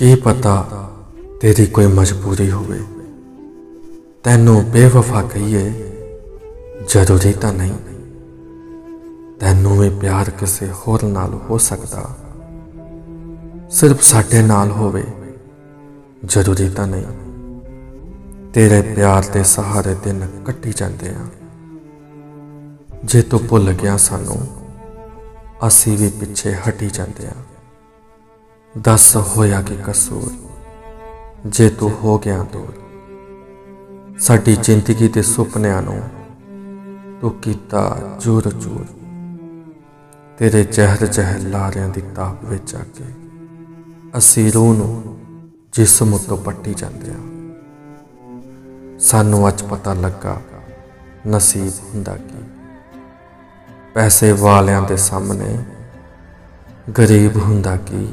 ਕੀ ਪਤਾ ਤੇਰੀ ਕੋਈ ਮਜਬੂਰੀ ਹੋਵੇ? ਤੈਨੂੰ ਬੇਵਫਾ ਕਹੀਏ, ਜ਼ਰੂਰੀ ਤਾਂ ਨਹੀਂ। ਤੈਨੂੰ ਵੀ ਪਿਆਰ ਕਿਸੇ ਹੋਰ ਨਾਲ ਹੋ ਸਕਦਾ। ਸਿਰਫ ਸਾਡੇ ਨਾਲ ਹੋਵੇ, ਜ਼ਰੂਰੀ ਤਾਂ ਨਹੀਂ। ਤੇਰੇ ਪਿਆਰ ਦੇ ਸਹਾਰੇ ਦਿਨ ਕੱਟੀ ਜਾਂਦੇ ਆ। ਜੇ ਤੂੰ ਭੁੱਲ ਗਿਆ ਸਾਨੂੰ, ਅਸੀਂ ਵੀ ਪਿੱਛੇ ਹਟੀ ਜਾਂਦੇ ਆ। ਦੱਸ ਹੋਇਆ ਕਿ ਕਸੂਰ, ਜੇ ਤੂੰ ਹੋ ਗਿਆ ਦੂਰ, ਸਾਡੀ ਜ਼ਿੰਦਗੀ ਦੇ ਸੁਪਨਿਆਂ ਨੂੰ ਤੂੰ ਕੀਤਾ ਚੂਰ ਚੂਰ ਤੇਰੇ ਜ਼ਹਿਰ ਜ਼ਹਿਰ ਲਾਰਿਆਂ ਦੀ ਤਾਪ ਵਿੱਚ ਆ ਕੇ ਅਸੀਂ ਰੂਹ ਨੂੰ ਜਿਸਮ ਤੋਂ ਪੱਟੀ ਜਾਂਦੇ ਆ ਸਾਨੂੰ ਅੱਜ ਪਤਾ ਲੱਗਾ, ਨਸੀਬ ਹੁੰਦਾ ਕੀ ਪੈਸੇ ਵਾਲਿਆਂ ਦੇ ਸਾਹਮਣੇ ਗਰੀਬ ਹੁੰਦਾ ਕੀ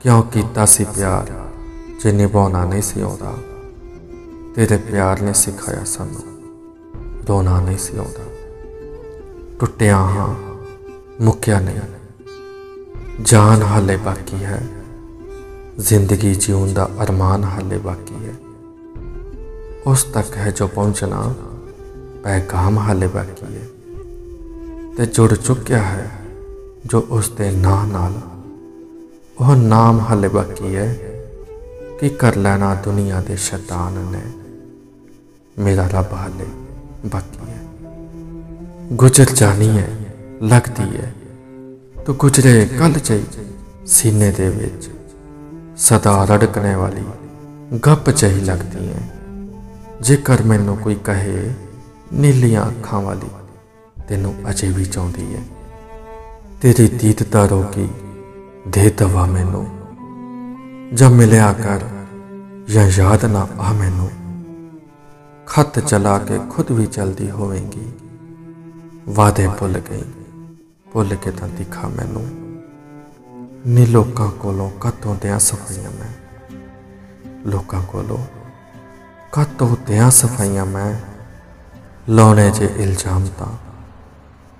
ਕਿਉਂ ਕੀਤਾ ਸੀ ਪਿਆਰ ਜੇ ਨਿਭਾਉਣਾ ਨਹੀਂ ਸੀ ਆਉਂਦਾ। ਤੇਰੇ ਪਿਆਰ ਨੇ ਸਿਖਾਇਆ ਸਾਨੂੰ ਰੋਣਾ ਨਹੀਂ ਸੀ ਆਉਂਦਾ। ਟੁੱਟਿਆ ਹਾਂ, ਮੁੱਕਿਆ ਨਹੀਂ। ਜਾਨ ਹਾਲੇ ਬਾਕੀ ਹੈ। ਜ਼ਿੰਦਗੀ ਜਿਉਣ ਦਾ ਅਰਮਾਨ ਹਾਲੇ ਬਾਕੀ ਹੈ। ਉਸ ਤੱਕ ਹੈ ਜੋ ਪਹੁੰਚਣਾ, ਪੈਗਾਮ ਹਾਲੇ ਬਾਕੀ ਹੈ। ਤੇ ਜੁੜ ਚੁੱਕਿਆ ਹੈ ਜੋ ਉਸ ਦੇ ਨਾਂ ਨਾਲ ਉਹ ਨਾਮ ਹਾਲੇ ਬਾਕੀ ਹੈ ਕੀ ਕਰ ਲੈਣਾ ਦੁਨੀਆ ਦੇ ਸ਼ੈਤਾਨ ਨੇ। ਮੇਰਾ ਰੱਬ ਹਾਲੇ ਬਾਕੀ ਹੈ। ਗੁਜ਼ਰ ਜਾਣੀ ਹੈ, ਲੱਗਦੀ ਹੈ। ਤੂੰ ਗੁਜ਼ਰੇ ਕੱਲ ਚਈ ਸੀਨੇ ਦੇ ਵਿੱਚ। ਸਦਾ ਰੜਕਣੇ ਵਾਲੀ ਗੱਪ ਚਹੀ ਲੱਗਦੀ ਹੈ। ਜੇਕਰ ਮੈਨੂੰ ਕੋਈ ਕਹੇ, ਨੀਲੀਆਂ ਅੱਖਾਂ ਵਾਲੀ, ਤੈਨੂੰ ਅਜੇ ਵੀ ਚਾਹੁੰਦੀ ਹੈ। ਤੇਰੀ ਦੀਦ ਦਾ ਰੋਗੀ ਦੇ ਦਵਾ ਮੈਨੂੰ। ਜਦ ਮਿਲਿਆ ਕਰ ਜਾਂ ਯਾਦ ਨਾ ਆ ਮੈਨੂੰ। ਖਤ ਚਲਾ ਕੇ ਖੁਦ ਵੀ ਚਲਦੀ ਹੋਵੇਂਗੀ। ਵਾਦੇ ਭੁੱਲ ਗਈ। ਭੁੱਲ ਕੇ ਤਾਂ ਦਿਖਾ ਮੈਨੂੰ। ਨੀ ਲੋਕਾਂ ਕੋਲੋਂ ਕਤੋਂ ਦਿਆਂ ਸਫਾਈਆਂ ਮੈਂ। ਲੋਕਾਂ ਕੋਲੋਂ ਕਤੋਂ ਦਿਆਂ ਸਫਾਈਆਂ ਮੈਂ। ਲਾਉਣੇ ਜੇ ਇਲਜ਼ਾਮ ਤਾਂ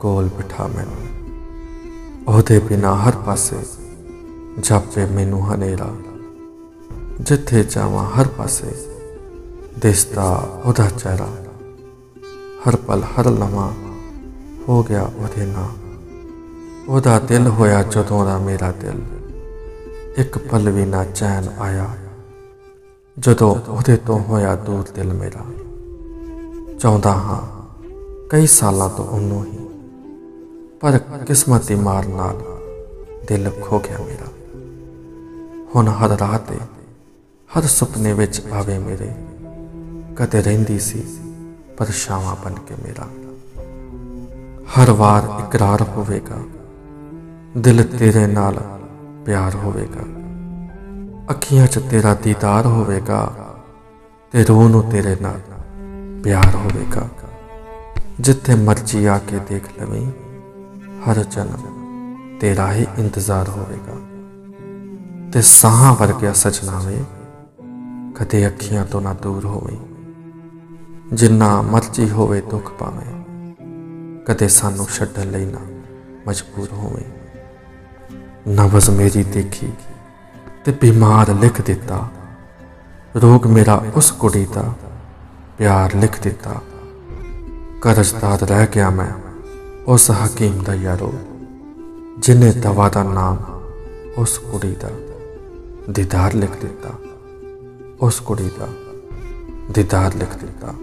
ਕੋਲ ਬਿਠਾ ਮੈਨੂੰ। ਉਹਦੇ ਬਿਨਾ ਹਰ ਪਾਸੇ ਜਾਪੇ ਮੈਨੂੰ ਹਨੇਰਾ। ਜਿੱਥੇ ਜਾਵਾਂ ਹਰ ਪਾਸੇ ਦਿਸਦਾ ਉਹਦਾ ਚਿਹਰਾ। ਹਰ ਪਲ ਹਰ ਲਮਾ ਹੋ ਗਿਆ ਉਹਦੇ ਨਾਲ। ਉਹਦਾ ਦਿਲ ਹੋਇਆ ਜਦੋਂ ਦਾ ਮੇਰਾ ਦਿਲ। ਇੱਕ ਪਲ ਵੀ ਨਾ ਚੈਨ ਆਇਆ। ਜਦੋਂ ਉਹਦੇ ਤੋਂ ਹੋਇਆ ਦੂਰ ਦਿਲ ਮੇਰਾ। ਚਾਹੁੰਦਾ ਹਾਂ ਕਈ ਸਾਲਾਂ ਤੋਂ ਉਹਨੂੰ ਹੀ। ਪਰ ਕਿਸਮਤੀ ਮਾਰ ਨਾਲ ਦਿਲ ਖੋ ਗਿਆ ਮੇਰਾ। ਹੁਣ ਹਰ ਰਾਤ ਤੇ, ਹਰ ਸੁਪਨੇ ਵਿੱਚ ਆਵੇ ਮੇਰੇ। ਕਦੇ ਰਹਿੰਦੀ ਸੀ ਪਰਛਾਵਾਂ ਬਣ ਕੇ ਮੇਰਾ। ਹਰ ਵਾਰ ਇਕਰਾਰ ਹੋਵੇਗਾ, ਦਿਲ ਤੇਰੇ ਨਾਲ ਪਿਆਰ ਹੋਵੇਗਾ। ਅੱਖੀਆਂ 'ਚ ਤੇਰਾ ਦੀਦਾਰ ਹੋਵੇਗਾ, ਤੇ ਰੂਹ ਨੂੰ ਤੇਰੇ ਨਾਲ ਪਿਆਰ ਹੋਵੇਗਾ। ਜਿੱਥੇ ਮਰਜ਼ੀ ਆ ਕੇ ਦੇਖ ਲਵੇਂ, ਹਰ ਜਨਮ ਤੇਰਾ ਹੀ ਇੰਤਜ਼ਾਰ ਹੋਵੇਗਾ। ਤੇ ਸਾਹਾਂ ਵਰਗਿਆ ਸਜਣਾ ਵੇ ਕਦੇ ਅੱਖੀਆਂ ਤੋਂ ਨਾ ਦੂਰ ਹੋਵੇ, ਜਿੰਨਾ ਮਰਜ਼ੀ ਹੋਵੇ ਦੁੱਖ ਪਾਵੇਂ ਕਦੇ ਸਾਨੂੰ ਛੱਡਣ ਲਈ ਨਾ ਮਜਬੂਰ ਹੋਵੇ। ਨਬਜ਼ ਮੇਰੀ ਦੇਖੀ ਤੇ ਬਿਮਾਰ ਲਿਖ ਦਿੱਤਾ, ਰੋਗ ਮੇਰਾ ਉਸ ਕੁੜੀ ਦਾ ਪਿਆਰ ਲਿਖ ਦਿੱਤਾ। ਕਰਜ਼ਦਾਰ ਰਹਿ ਗਿਆ ਮੈਂ ਉਸ ਹਕੀਮ ਦਾ ਯਾਰੋ, ਜਿਨੇ ਦਵਾ ਦਾ ਨਾਮ ਉਸ ਕੁੜੀ ਦਾ। ਦੀਦਾਰ ਲਿਖ ਦਿੱਤਾ ਉਸ ਕੁੜੀ ਦਾ ਦੀਦਾਰ ਲਿਖ ਦਿੱਤਾ।